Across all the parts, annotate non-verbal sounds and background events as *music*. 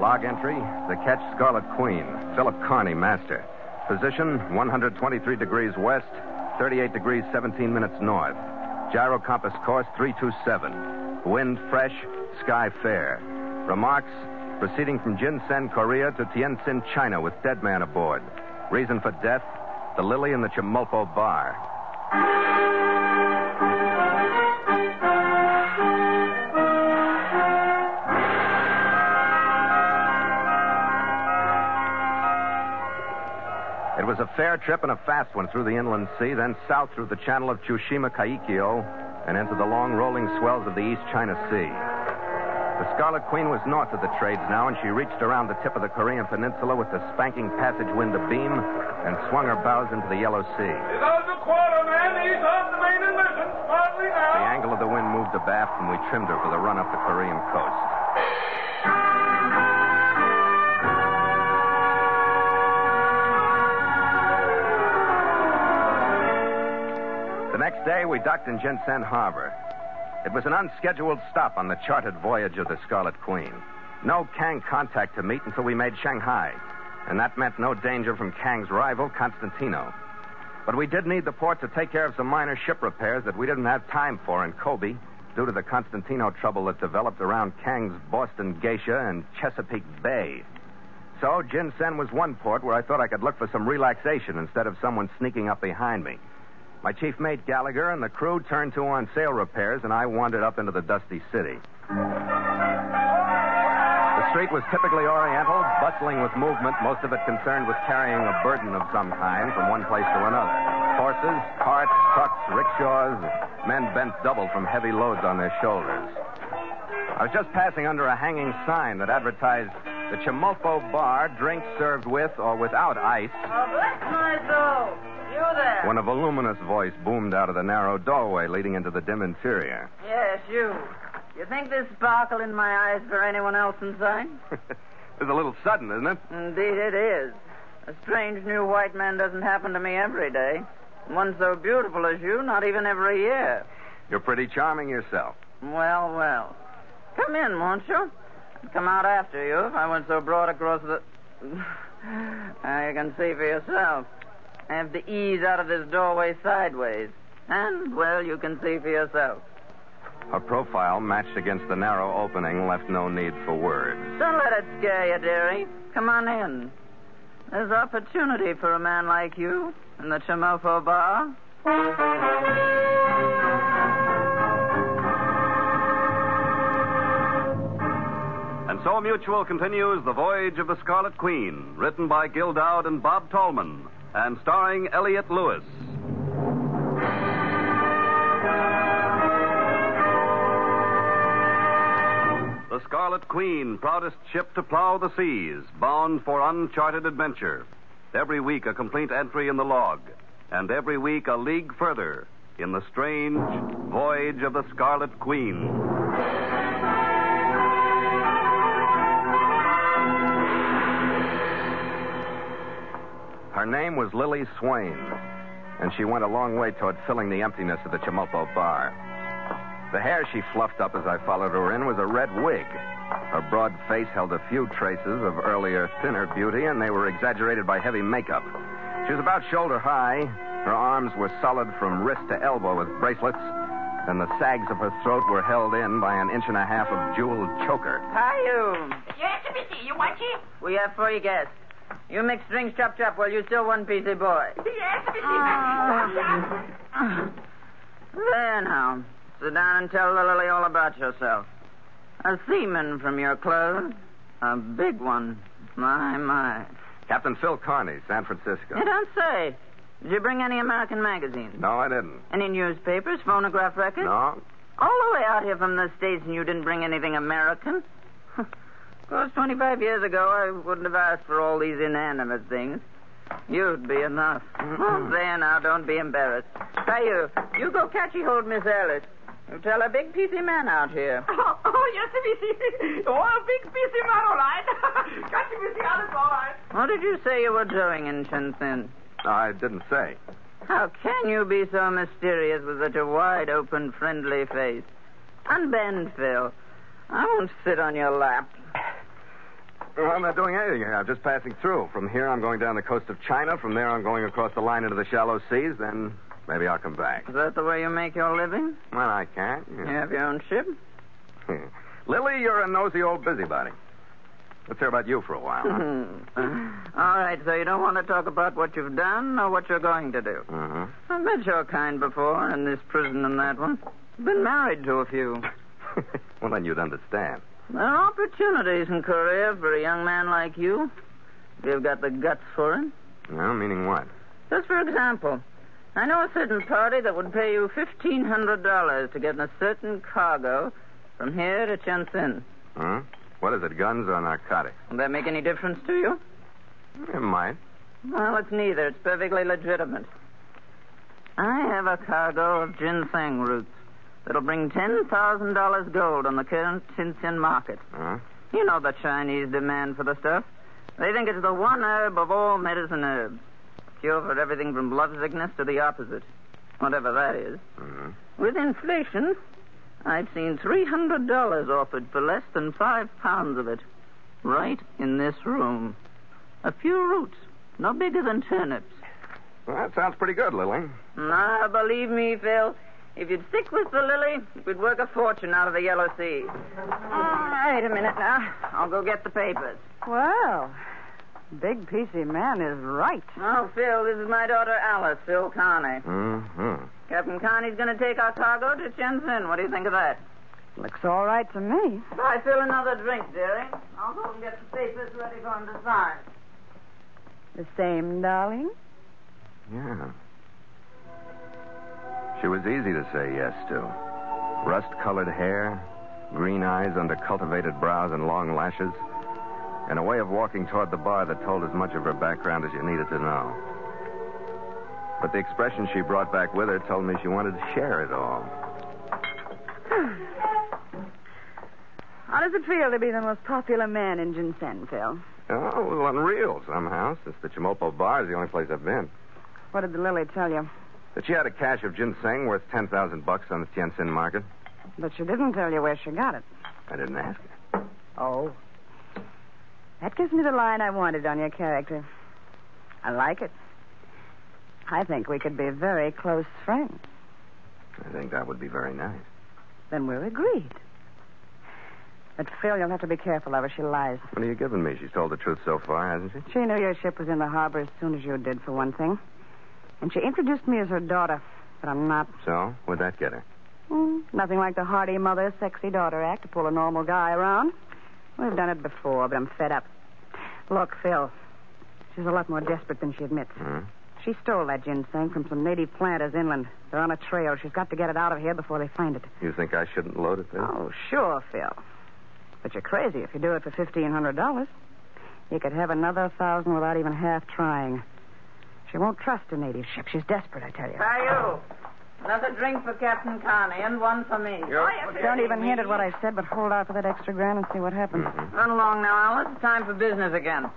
Log entry The Ketch Scarlet Queen, Philip Carney, master. Position 123 degrees west, 38 degrees 17 minutes north. Gyro compass course 327. Wind fresh, sky fair. Remarks proceeding from Jinsen, Korea to Tientsin, China with dead man aboard. Reason for death the Lily in the Chemulpo bar. Was a fair trip and a fast one through the inland sea, then south through the channel of Tsushima Kaikyo and into the long rolling swells of the East China Sea. The Scarlet Queen was north of the trades now, and she reached around the tip of the Korean peninsula with the spanking passage wind abeam and swung her bows into the Yellow Sea. He's out the quarter, man. He's off the main and missing. Smartly The angle of the wind moved abaft, and we trimmed her for the run up the Korean coast. Next day, we docked in Jinsen Harbor. It was an unscheduled stop on the chartered voyage of the Scarlet Queen. No Kang contact to meet until we made Shanghai, and that meant no danger from Kang's rival, Constantino. But we did need the port to take care of some minor ship repairs that we didn't have time for in Kobe due to the Constantino trouble that developed around Kang's Boston Geisha and Chesapeake Bay. So, Jinsen was one port where I thought I could look for some relaxation instead of someone sneaking up behind me. My chief mate Gallagher and the crew turned to on sail repairs, and I wandered up into the dusty city. The street was typically oriental, bustling with movement, most of it concerned with carrying a burden of some kind from one place to another. Horses, carts, trucks, rickshaws, men bent double from heavy loads on their shoulders. I was just passing under a hanging sign that advertised the Chemulpo Bar, drinks served with or without ice, Oh, bless my soul. You there? when a voluminous voice boomed out of the narrow doorway leading into the dim interior. Yes, you. You think this sparkle in my eyes for anyone else inside? *laughs* it's a little sudden, isn't it? Indeed, it is. A strange new white man doesn't happen to me every day. One so beautiful as you, not even every year. You're pretty charming yourself. Well, well. Come in, won't you? I'd come out after you if I went so broad across the. now *laughs* ah, you can see for yourself. I have to ease out of this doorway sideways. And, well, you can see for yourself. Her profile, matched against the narrow opening, left no need for words. Don't let it scare you, dearie. Come on in. There's opportunity for a man like you in the Chemulpo bar. And so Mutual continues The Voyage of the Scarlet Queen, written by Gil Dowd and Bob Tallman, and starring Elliot Lewis. The Scarlet Queen, proudest ship to plow the seas, bound for uncharted adventure. Every week a complete entry in the log, and every week a league further in the strange voyage of the Scarlet Queen. Her name was Lily Swain, and she went a long way toward filling the emptiness of the Chemulpo bar. The hair she fluffed up as I followed her in was a red wig. Her broad face held a few traces of earlier, thinner beauty, and they were exaggerated by heavy makeup. She was about shoulder high. Her arms were solid from wrist to elbow with bracelets, and the sags of her throat were held in by an inch and a half of jeweled choker. Hi, you. Yes, Missy, you want it? We have three guests. You mix drinks chop chop while you still one piecey eh, boy. Yes, ah. Missy. There now. Sit down and tell the Lily all about yourself. A seaman from your clothes. A big one. My, my. Captain Phil Carney, San Francisco. You don't say. Did you bring any American magazines? No, I didn't. Any newspapers, phonograph records? No? All the way out here from the States and you didn't bring anything American? *laughs* of course, 25 years ago, I wouldn't have asked for all these inanimate things. You'd be enough. Oh, there now, don't be embarrassed. Hey, you. You go catchy hold Miss Ellis. You tell a big piecey man out here. *laughs* Oh, oh yes, Missy. *laughs* Oh, a big piece man, all right. Got you, Missy. Alles all right. What did you say you were doing in Shenzhen? I didn't say. How can you be so mysterious with such a wide open, friendly face? Unbend, Phil. I won't sit on your lap. Well, I'm not doing anything here. I'm just passing through. From here, I'm going down the coast of China. From there, I'm going across the line into the shallow seas. Then maybe I'll come back. Is that the way you make your living? Well, I can't. You have your own ship? *laughs* Lily, you're a nosy old busybody. Let's hear about you for a while. Huh? *laughs* All right, so you don't want to talk about what you've done or what you're going to do. uh-huh. I've met your kind before, in this prison and that one. Been married to a few. *laughs* well, then you'd understand. There are opportunities in Korea for a young man like you. If you've got the guts for it. Well, meaning what? Just for example, I know a certain party that would pay you $1,500 to get in a certain cargo from here to Tientsin. Huh? What is it, guns or narcotics? Will that make any difference to you? It might. Well, it's neither. It's perfectly legitimate. I have a cargo of ginseng roots that'll bring $10,000 gold on the current Tientsin market. Huh? You know the Chinese demand for the stuff. They think it's the one herb of all medicine herbs. Cure for everything from blood sickness to the opposite. Whatever that is. Mhm. With inflation, I've seen $300 offered for less than five pounds of it. Right in this room. A few roots, no bigger than turnips. Well, that sounds pretty good, Lily. Now, believe me, Phil, if you'd stick with the Lily, we'd work a fortune out of the Yellow Sea. Oh, wait a minute now. I'll go get the papers. Well, Big PC Man is right. Oh, Phil, this is my daughter Alice, Phil Carney. Mm-hmm. Captain Carney's going to take our cargo to Tientsin. What do you think of that? Looks all right to me. I fill another drink, dearie. I'll go and get the papers ready for him to sign. The same, darling? Yeah. She was easy to say yes to. Rust colored hair, green eyes under cultivated brows and long lashes, and a way of walking toward the bar that told as much of her background as you needed to know. But the expression she brought back with her told me she wanted to share it all. Hmm. How does it feel to be the most popular man in Jinsen, Phil? Oh, well, unreal somehow, since the Chemulpo bar is the only place I've been. What did the Lily tell you? That she had a cache of ginseng worth 10000 bucks on the Tientsin market. But she didn't tell you where she got it. I didn't ask her. Oh. That gives me the line I wanted on your character. I like it. I think we could be very close friends. I think that would be very nice. Then we're agreed. But Phil, you'll have to be careful of her. She lies. What are you giving me? She's told the truth so far, hasn't she? She knew your ship was in the harbor as soon as you did, for one thing. And she introduced me as her daughter, but I'm not. So, where'd that get her? Hmm, nothing like the hearty mother, sexy daughter act to pull a normal guy around. We've done it before, but I'm fed up. Look, Phil, she's a lot more desperate than she admits. Hmm? She stole that ginseng from some native planters inland. They're on a trail. She's got to get it out of here before they find it. You think I shouldn't load it then? Oh, sure, Phil. But you're crazy if you do it for fifteen hundred dollars. You could have another thousand without even half trying. She won't trust a native ship. She's desperate, I tell you. Caillou, another drink for Captain Carney and one for me. Oh, yes. Don't even hint at what I said, but hold out for that extra grand and see what happens. Mhm. Run along now, Alice. It's time for business again.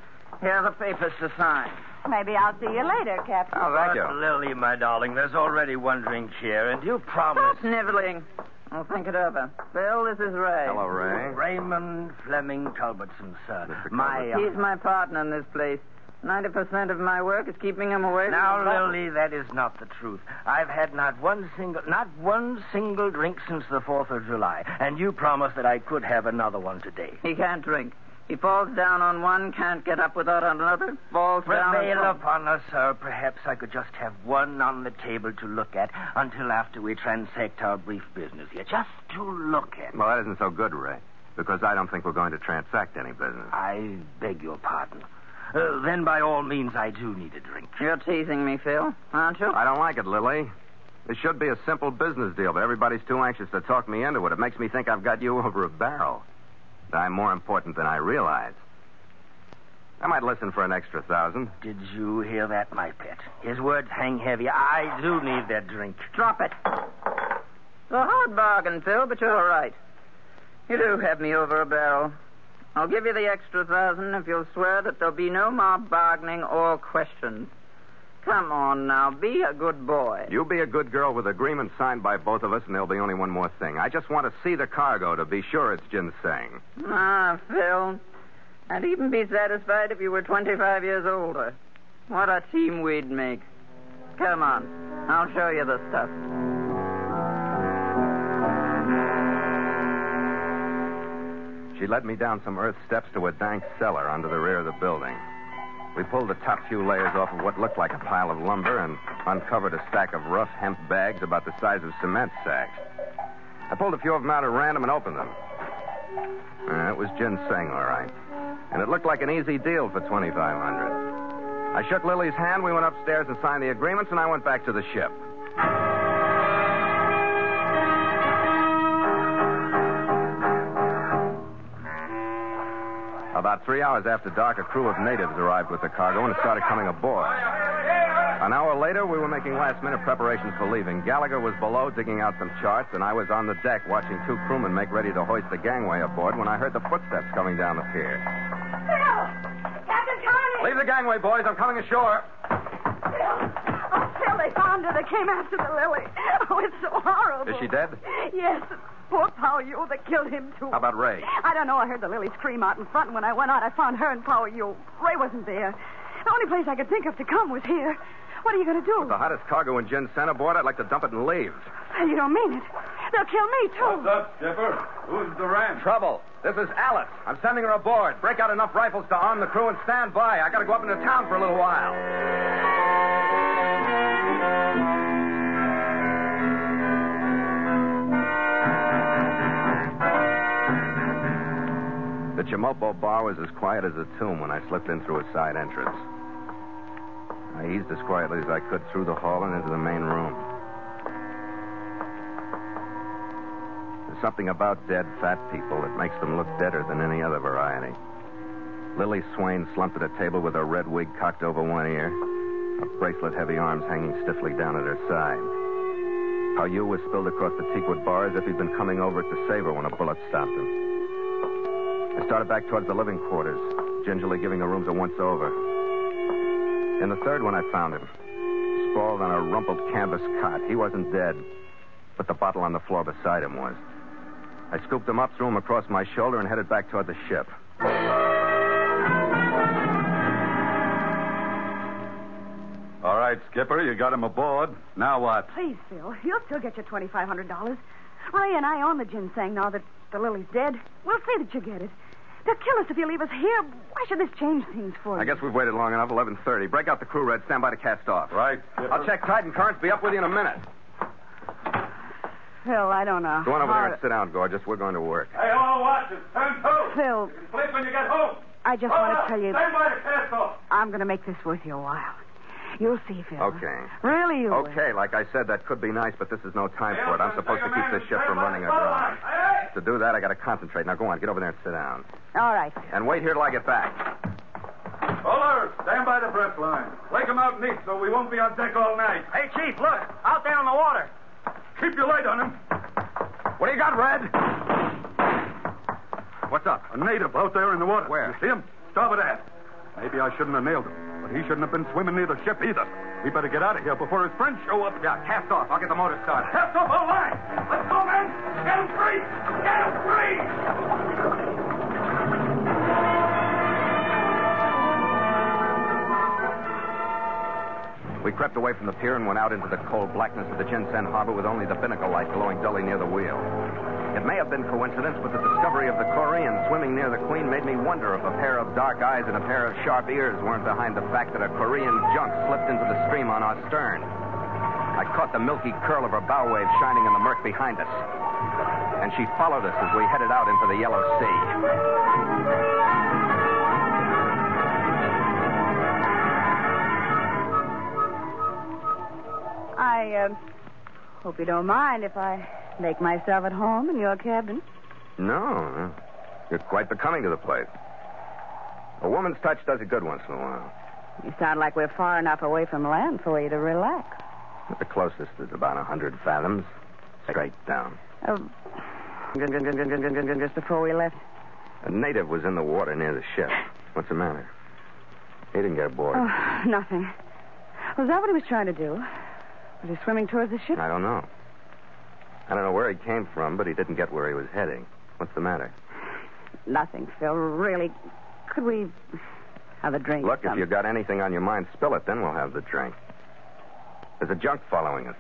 Here are the papers to sign. Maybe I'll see you later, Captain. Oh, thank you. Lily, my darling, there's already one drink here, and you promised. Stop sniveling. I'll think it over. Phil, this is Ray. Hello, Ray. Raymond Fleming Culbertson, sir. Mr. My. uh, He's my partner in this place. Ninety percent of my work is keeping him away from Now, the bottle. Lily, that is not the truth. I've had not one single, not one single drink since the Fourth of July, and you promised that I could have another one today. He can't drink. He falls down on one, can't get up without another, falls down. Prevail and- upon us, sir. Perhaps I could just have one on the table to look at until after we transact our brief business here. Just to look at. Well, that isn't so good, Ray, because I don't think we're going to transact any business. I beg your pardon. Uh, then, by all means, I do need a drink. You're teasing me, Phil, aren't you? I don't like it, Lily. This should be a simple business deal, but everybody's too anxious to talk me into it. It makes me think I've got you *laughs* over a barrel. That I'm more important than I realize. I might listen for an extra thousand. Did you hear that, my pet? His words hang heavy. I do need that drink. Drop it. It's a hard bargain, Phil, but you're right. You do have me over a barrel. I'll give you the extra thousand if you'll swear that there'll be no more bargaining or questions. Come on now, be a good boy. You be a good girl with agreement signed by both of us, and there'll be only one more thing. I just want to see the cargo to be sure it's ginseng. Ah, Phil. I'd even be satisfied if you were 25 years older. What a team we'd make. Come on. I'll show you the stuff. She led me down some earth steps to a dank cellar under the rear of the building. We pulled the top few layers off of what looked like a pile of lumber and uncovered a stack of rough hemp bags about the size of cement sacks. I pulled a few of them out at random and opened them. It was ginseng, all right. And it looked like an easy deal for 2500 I shook Lily's hand, we went upstairs and signed the agreements, and I went back to the ship. About three hours after dark, a crew of natives arrived with the cargo and started coming aboard. An hour later, we were making last minute preparations for leaving. Gallagher was below digging out some charts, and I was on the deck watching two crewmen make ready to hoist the gangway aboard when I heard the footsteps coming down the pier. Phil! Captain Carney! Leave the gangway, boys. I'm coming ashore. Phil! Oh, Phil, they found her. They came after the Lily. Oh, it's so horrible. Is she dead? Yes. Poor Pao Yu. They killed him, too. How about Ray? I don't know. I heard the Lily scream out in front, and when I went out, I found her and Pao Yu. Ray wasn't there. The only place I could think of to come was here. What are you going to do? The hottest cargo in ginseng aboard, I'd like to dump it and leave. Well, You don't mean it. They'll kill me, too. What's up, Skipper? Who's the ram? Trouble. This is Alice. I'm sending her aboard. Break out enough rifles to arm the crew and stand by. I gotta go up into town for a little while. The Chemulpo bar was as quiet as a tomb when I slipped in through a side entrance. I eased as quietly as I could through the hall and into the main room. There's something about dead fat people that makes them look deader than any other variety. Lily Swain slumped at a table with her red wig cocked over one ear, her bracelet heavy arms hanging stiffly down at her side. Pao Yu was spilled across the teakwood bar as if he'd been coming over to save her when a bullet stopped him. I started back towards the living quarters, gingerly giving the rooms a once over. In the third one, I found him, sprawled on a rumpled canvas cot. He wasn't dead, but the bottle on the floor beside him was. I scooped him up, threw him across my shoulder, and headed back toward the ship. All right, Skipper, you got him aboard. Now what? Please, Phil. You'll still get your $2,500. Ray and I own the ginseng now that the Lily's dead. We'll see that you get it. They'll kill us if you leave us here. Why should this change things for you? I guess we've waited long enough. 11:30. Break out the crew, Red. Stand by to cast off. Right, Skipper. I'll check tide and currents. Be up with you in a minute. Phil, I don't know. Go on over how- there and sit down, Gorgeous. We're going to work. Hey, all watches, turn to. Phil, You can sleep when you get home. I just Hold want up. to tell you, Stand by to cast off. I'm going to make this worth your while. You'll see, Phil. Okay. Really, you will. Okay, like I said, that could be nice, but this is no time for it. I'm supposed to keep this ship from running aground. aground. To do that, I got to concentrate. Now go on, get over there and sit down. All right, Phil. And wait here till I get back. Fuller, stand by the breast line. Lake 'em out neat so we won't be on deck all night. Hey, Chief, look. Out there on the water. Keep your light on him. What do you got, Red? What's up? A native out there in the water. Where? You see him? Starboard aft. Maybe I shouldn't have nailed him, but he shouldn't have been swimming near the ship either. We better get out of here before his friends show up. Yeah, cast off. I'll get the motor started. Cast off all line. Let's go, men. Get him free. Get him free. We crept away from the pier and went out into the cold blackness of the Jinsen harbor with only the binnacle light glowing dully near the wheel. It may have been coincidence, but the discovery of the Korean swimming near the Queen made me wonder if a pair of dark eyes and a pair of sharp ears weren't behind the fact that a Korean junk slipped into the stream on our stern. I caught the milky curl of her bow wave shining in the murk behind us. And she followed us as we headed out into the Yellow Sea. I uh, hope you don't mind if I make myself at home in your cabin. No, uh, you're quite becoming to the place. A woman's touch does a good once in a while. You sound like we're far enough away from land for you to relax. The closest is about a hundred fathoms. Straight down. Oh, just before we left. A native was in the water near the ship. What's the matter? He didn't get aboard. Oh, nothing. Was that what he was trying to do? Was he swimming towards the ship? I don't know. I don't know where he came from, but he didn't get where he was heading. What's the matter? Nothing, Phil. Really. Could we have a drink? Look, if um, some- you got anything on your mind, spill it, then we'll have the drink. There's a junk following us.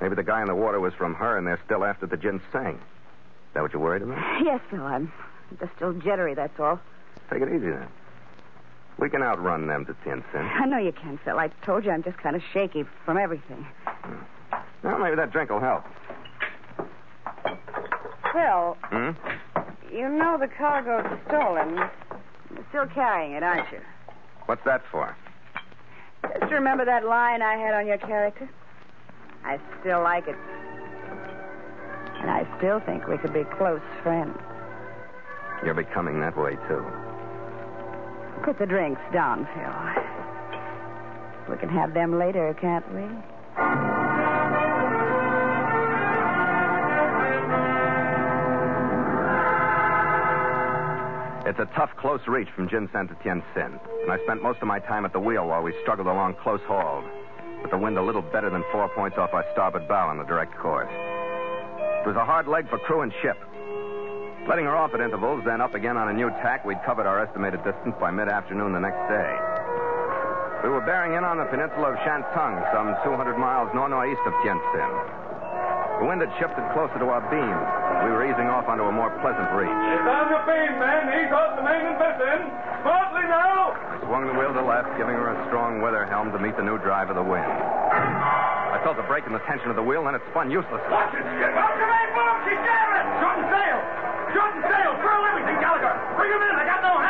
Maybe the guy in the water was from her, and they're still after the ginseng. Is that what you're worried about? *laughs* Yes, Phil. I'm just still jittery, that's all. Take it easy then. We can outrun them to Tientsin. I know you can, Phil. I told you I'm just kind of shaky from everything. Hmm. Well, maybe that drink will help. Phil, Hmm? you know the cargo's stolen. You're still carrying it, aren't you? What's that for? Just remember that line I had on your character? I still like it. And I still think we could be close friends. You're becoming that way, too. Put the drinks down, Phil. We can have them later, can't we? It's a tough, close reach from Jinsen to Tien Sin, and I spent most of my time at the wheel while we struggled along close hauled, with the wind a little better than four points off our starboard bow on the direct course. It was a hard leg for crew and ship. Letting her off at intervals, then up again on a new tack, we'd covered our estimated distance by mid-afternoon the next day. We were bearing in on the peninsula of Shantung, some 200 miles nor-northeast of Tientsin. The wind had shifted closer to our beam. We were easing off onto a more pleasant reach. It's on your beam, men. He's off the main and in. Smartly now. I swung the wheel to left, giving her a strong weather helm to meet the new drive of the wind. I felt the break in the tension of the wheel, then it spun uselessly. Watch it, Skip. Up the main boom. She's jamming. Shorten sail. Shorten sail. Furl everything, Gallagher. Bring him in. I got no helm.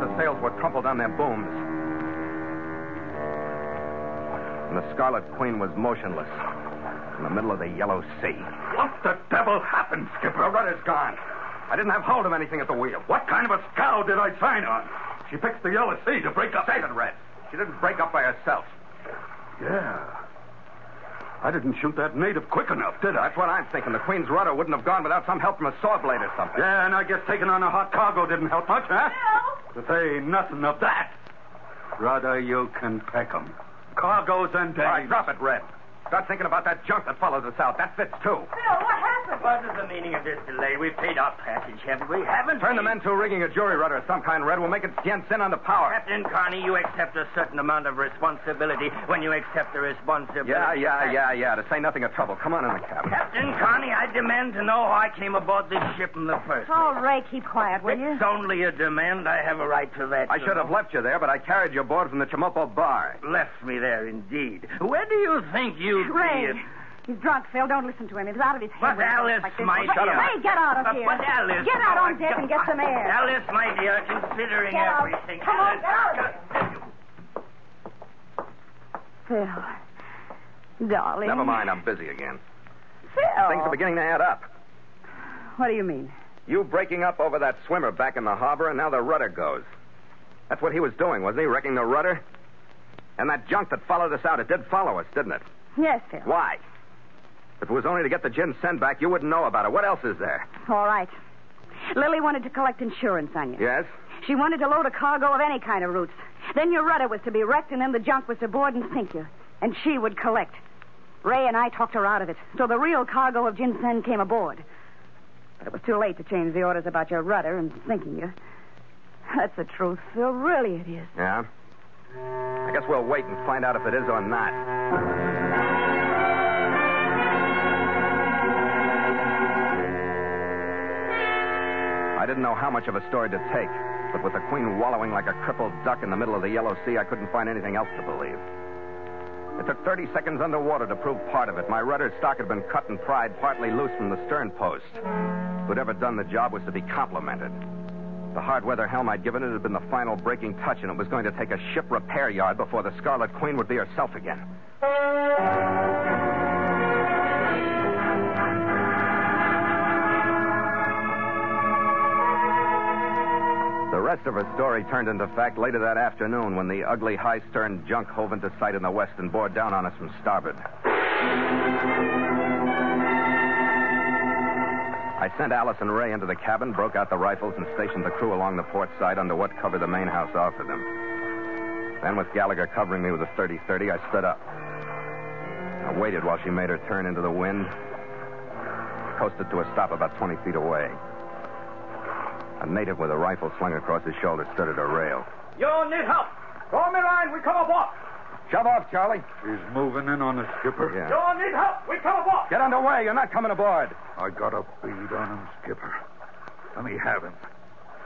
The sails were crumpled on their booms. And the Scarlet Queen was motionless in the middle of the Yellow Sea. What the devil happened, Skipper? The rudder's gone. I didn't have hold of anything at the wheel. What kind of a scow did I sign on? She picks the yellow sea to break up. Save it, Red. She didn't break up by herself. Yeah. I didn't shoot that native quick enough, did I? That's what I'm thinking. The Queen's rudder wouldn't have gone without some help from a saw blade or something. Yeah, and I guess taking on a hot cargo didn't help much, huh? To say nothing of that. Rudder, you can peck 'em. Cargoes and days. All right, drop it, Red. Start thinking about that junk that follows us out. That fits, too. What is the meaning of this delay? We've paid our passage, haven't we? Haven't Turn the we? men to rigging a jury rudder of some kind, Red. We'll make it Tientsin the power. Captain Carney, you accept a certain amount of responsibility when you accept the responsibility. Yeah, yeah, yeah, yeah. To say nothing of trouble. Come on in the cabin. Captain Carney, I demand to know how I came aboard this ship in the first Oh, place. Ray, keep quiet, will you? It's only a demand. I have a right to that. I you should have left you there, but I carried you aboard from the Chemulpo bar. Left me there, indeed. Where do you think you'd Ray, be? He's drunk, Phil. Don't listen to him. He's out of his head. But when he talks Alice, like this. my But- dear. Ray, get out of But- here. But Alice. Get out oh, on deck and get some air. Alice, my dear, considering Get out. everything. Come on, Alice, get out of here. Phil. Darling. Never mind, I'm busy again. Phil. Things are beginning to add up. What do you mean? You breaking up over that swimmer back in the harbor, and now the rudder goes. That's what he was doing, wasn't he? Wrecking the rudder? And that junk that followed us out, it did follow us, didn't it? Yes, Phil. Why? If it was only to get the ginseng back, you wouldn't know about it. What else is there? All right. Lily wanted to collect insurance on you. Yes? She wanted to load a cargo of any kind of roots. Then your rudder was to be wrecked, and then the junk was to board and sink you. And she would collect. Ray and I talked her out of it. So the real cargo of ginseng came aboard. But it was too late to change the orders about your rudder and sinking you. That's the truth, Phil. Really, it is. Yeah? I guess we'll wait and find out if it is or not. Didn't know how much of a story to take, but with the Queen wallowing like a crippled duck in the middle of the Yellow Sea, I couldn't find anything else to believe. It took 30 seconds underwater to prove part of it. My rudder stock had been cut and pried partly loose from the stern post. Whoever done the job was to be complimented. The hard weather helm I'd given it had been the final breaking touch, and it was going to take a ship repair yard before the Scarlet Queen would be herself again. Rest of her story turned into fact later that afternoon when the ugly high stern junk hove into sight in the west and bore down on us from starboard. I sent Alice and Ray into the cabin, broke out the rifles, and stationed the crew along the port side under what cover the main house offered them. Then, with Gallagher covering me with a 30 30, I stood up. I waited while she made her turn into the wind, coasted to a stop about 20 feet away. A native with a rifle slung across his shoulder stood at a rail. You need help. Throw me line. We come aboard. Shove off, Charlie. He's moving in on us, Skipper. Yeah. You need help. We come aboard. Get underway. You're not coming aboard. I got a bead on him, Skipper. Let me have him.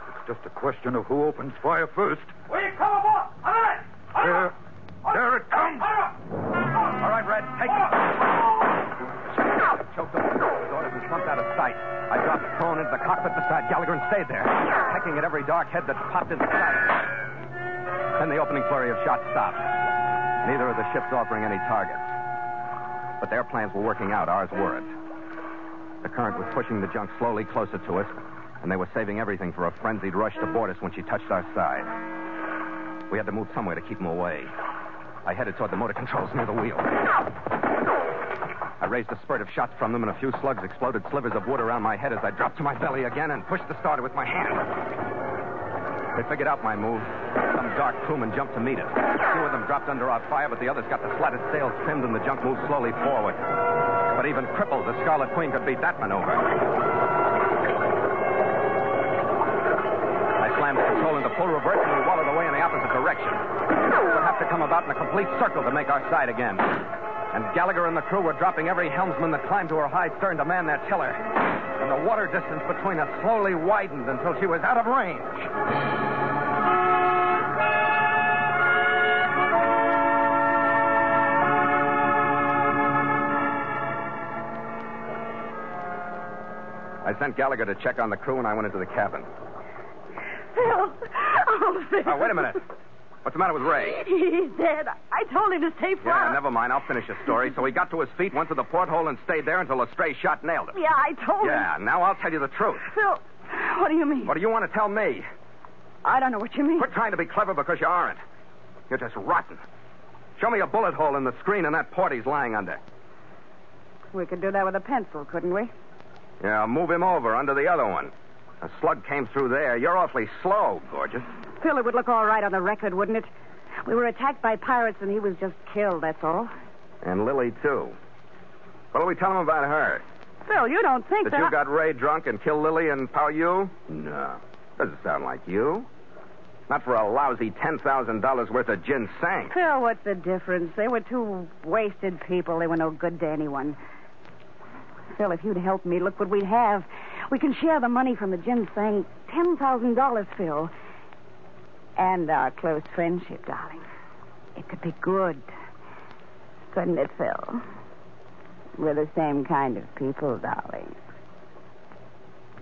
It's just a question of who opens fire first. We come aboard. All right. There, there it comes. All right, Red, take it. Choked orders and slumped out of sight. I dropped prone into the cockpit beside Gallagher and stayed there, pecking at every dark head that popped into sight. Then the opening flurry of shots stopped. Neither of the ships offering any targets. But their plans were working out. Ours weren't. The current was pushing the junk slowly closer to us, and they were saving everything for a frenzied rush to board us when she touched our side. We had to move somewhere to keep them away. I headed toward the motor controls near the wheel. I raised a spurt of shots from them, and a few slugs exploded slivers of wood around my head as I dropped to my belly again and pushed the starter with my hand. They figured out my move. Some dark crewmen jumped to meet us. Two of them dropped under our fire, but the others got the slatted sails trimmed, and the junk moved slowly forward. But even crippled, the Scarlet Queen could beat that maneuver. I slammed the control into full reverse, and we wallowed away in the opposite direction. We would have to come about in a complete circle to make our side again. And Gallagher and the crew were dropping every helmsman that climbed to her high stern to man their tiller. And the water distance between us slowly widened until she was out of range. I sent Gallagher to check on the crew, and I went into the cabin. Phil. Oh, Phil. Now, wait a minute. *laughs* What's the matter with Ray? He's dead. I told him to stay far. Yeah, never mind. I'll finish the story. So he got to his feet, went to the porthole, and stayed there until a stray shot nailed him. Yeah, I told him. Yeah, now I'll tell you the truth. Phil, what do you mean? What do you want to tell me? I don't know what you mean. Quit trying to be clever because you aren't. You're just rotten. Show me a bullet hole in the screen in that port he's lying under. We could do that with a pencil, couldn't we? Yeah, move him over under the other one. A slug came through there. You're awfully slow, gorgeous. Phil, it would look all right on the record, wouldn't it? We were attacked by pirates and he was just killed, that's all. And Lily, too. What'll we tell him about her? Phil, you don't think That that. you I- got Ray drunk and killed Lily and Pao Yu? No. Doesn't sound like you. Not for a lousy $10,000 worth of ginseng. Phil, what's the difference? They were two wasted people. They were no good to anyone. Phil, if you'd help me, look what we'd have. We can share the money from the ginseng. $10,000, Phil. And our close friendship, darling. It could be good. Couldn't it, Phil? We're the same kind of people, darling.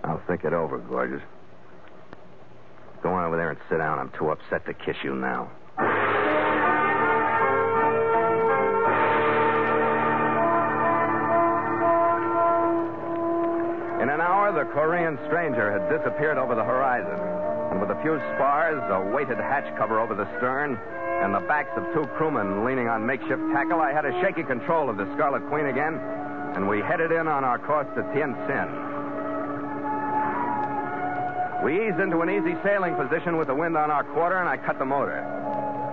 I'll think it over, gorgeous. Go on over there and sit down. I'm too upset to kiss you now. In an hour, the Korean stranger had disappeared over the horizon. And with a few spars, a weighted hatch cover over the stern, and the backs of two crewmen leaning on makeshift tackle, I had a shaky control of the Scarlet Queen again, and we headed in on our course to Tientsin. We eased into an easy sailing position with the wind on our quarter, and I cut the motor.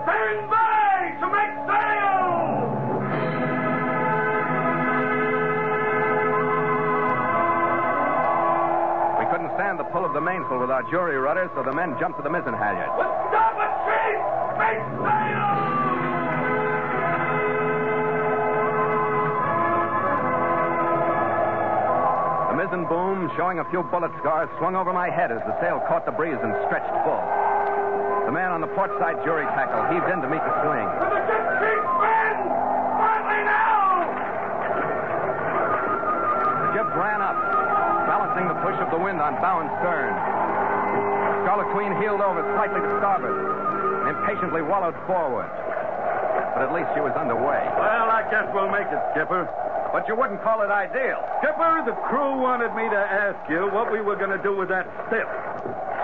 Stand by to make sail! The pull of the mainsail with our jury rudder, so the men jumped to the mizzen halyards. With starboard sheet, make sail! The mizzen boom, showing a few bullet scars, swung over my head as the sail caught the breeze and stretched full. The man on the port side jury tackle heaved in to meet the swing. Wind on bow and stern. Scarlet Queen heeled over slightly to starboard, and impatiently wallowed forward. But at least she was underway. Well, I guess we'll make it, Skipper. But you wouldn't call it ideal. Skipper, the crew wanted me to ask you what we were going to do with that stiff.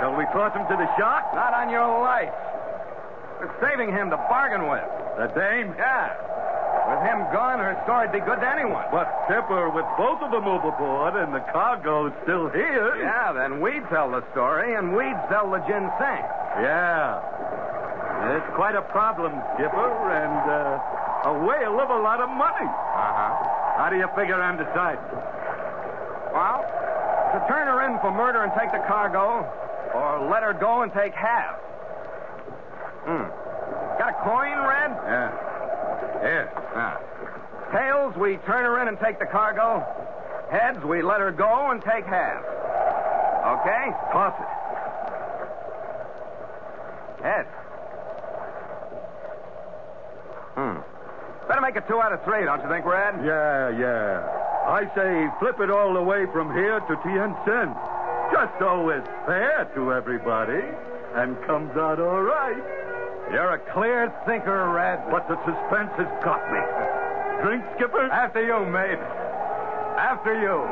Shall we toss him to the shark? Not on your life. We're saving him to bargain with. The dame? Yeah. With him gone, her story'd be good to anyone. But, Skipper, with both of them overboard and the cargo still here. Yeah, then we'd tell the story and we'd sell the ginseng. Yeah. It's quite a problem, Skipper, and uh, a whale of a lot of money. Uh-huh. How do you figure I'm deciding? Well, to turn her in for murder and take the cargo, or let her go and take half. Hmm. Got a coin, Red? Yeah. Yes. Ah. Tails, we turn her in and take the cargo. Heads, we let her go and take half. Okay? Toss it. Heads. Hmm. Better make it two out of three, don't you think, Red? Yeah, yeah. I say flip it all the way from here to Tientsin. Just so it's fair to everybody and comes out all right. You're a clear thinker, Red. But the suspense has got me. Drink, Skipper? After you, mate. After you.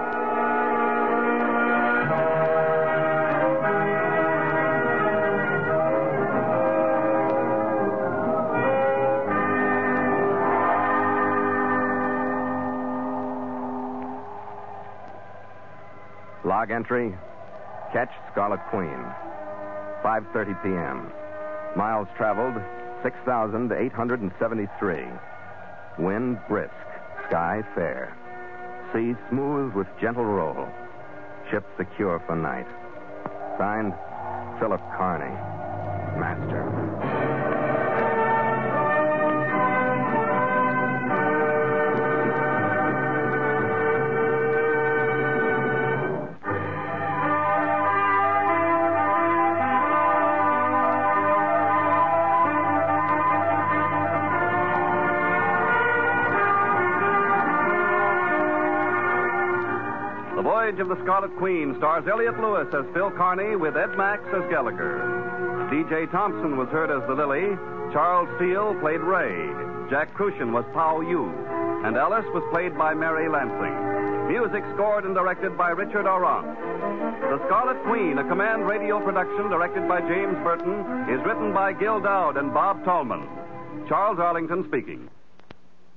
Log entry. Ketch Scarlet Queen. 5:30 p.m. Miles traveled 6,873. Wind brisk. Sky fair. Sea smooth with gentle roll. Ship secure for night. Signed, Philip Carney, Master. Voyage of the Scarlet Queen stars Elliot Lewis as Phil Carney with Ed Max as Gallagher. D.J. Thompson was heard as the Lily. Charles Steele played Ray. Jack Kruschen was Pao Yu. And Alice was played by Mary Lansing. Music scored and directed by Richard Aurandt. The Scarlet Queen, a command radio production directed by James Burton, is written by Gil Dowd and Bob Tallman. Charles Arlington speaking.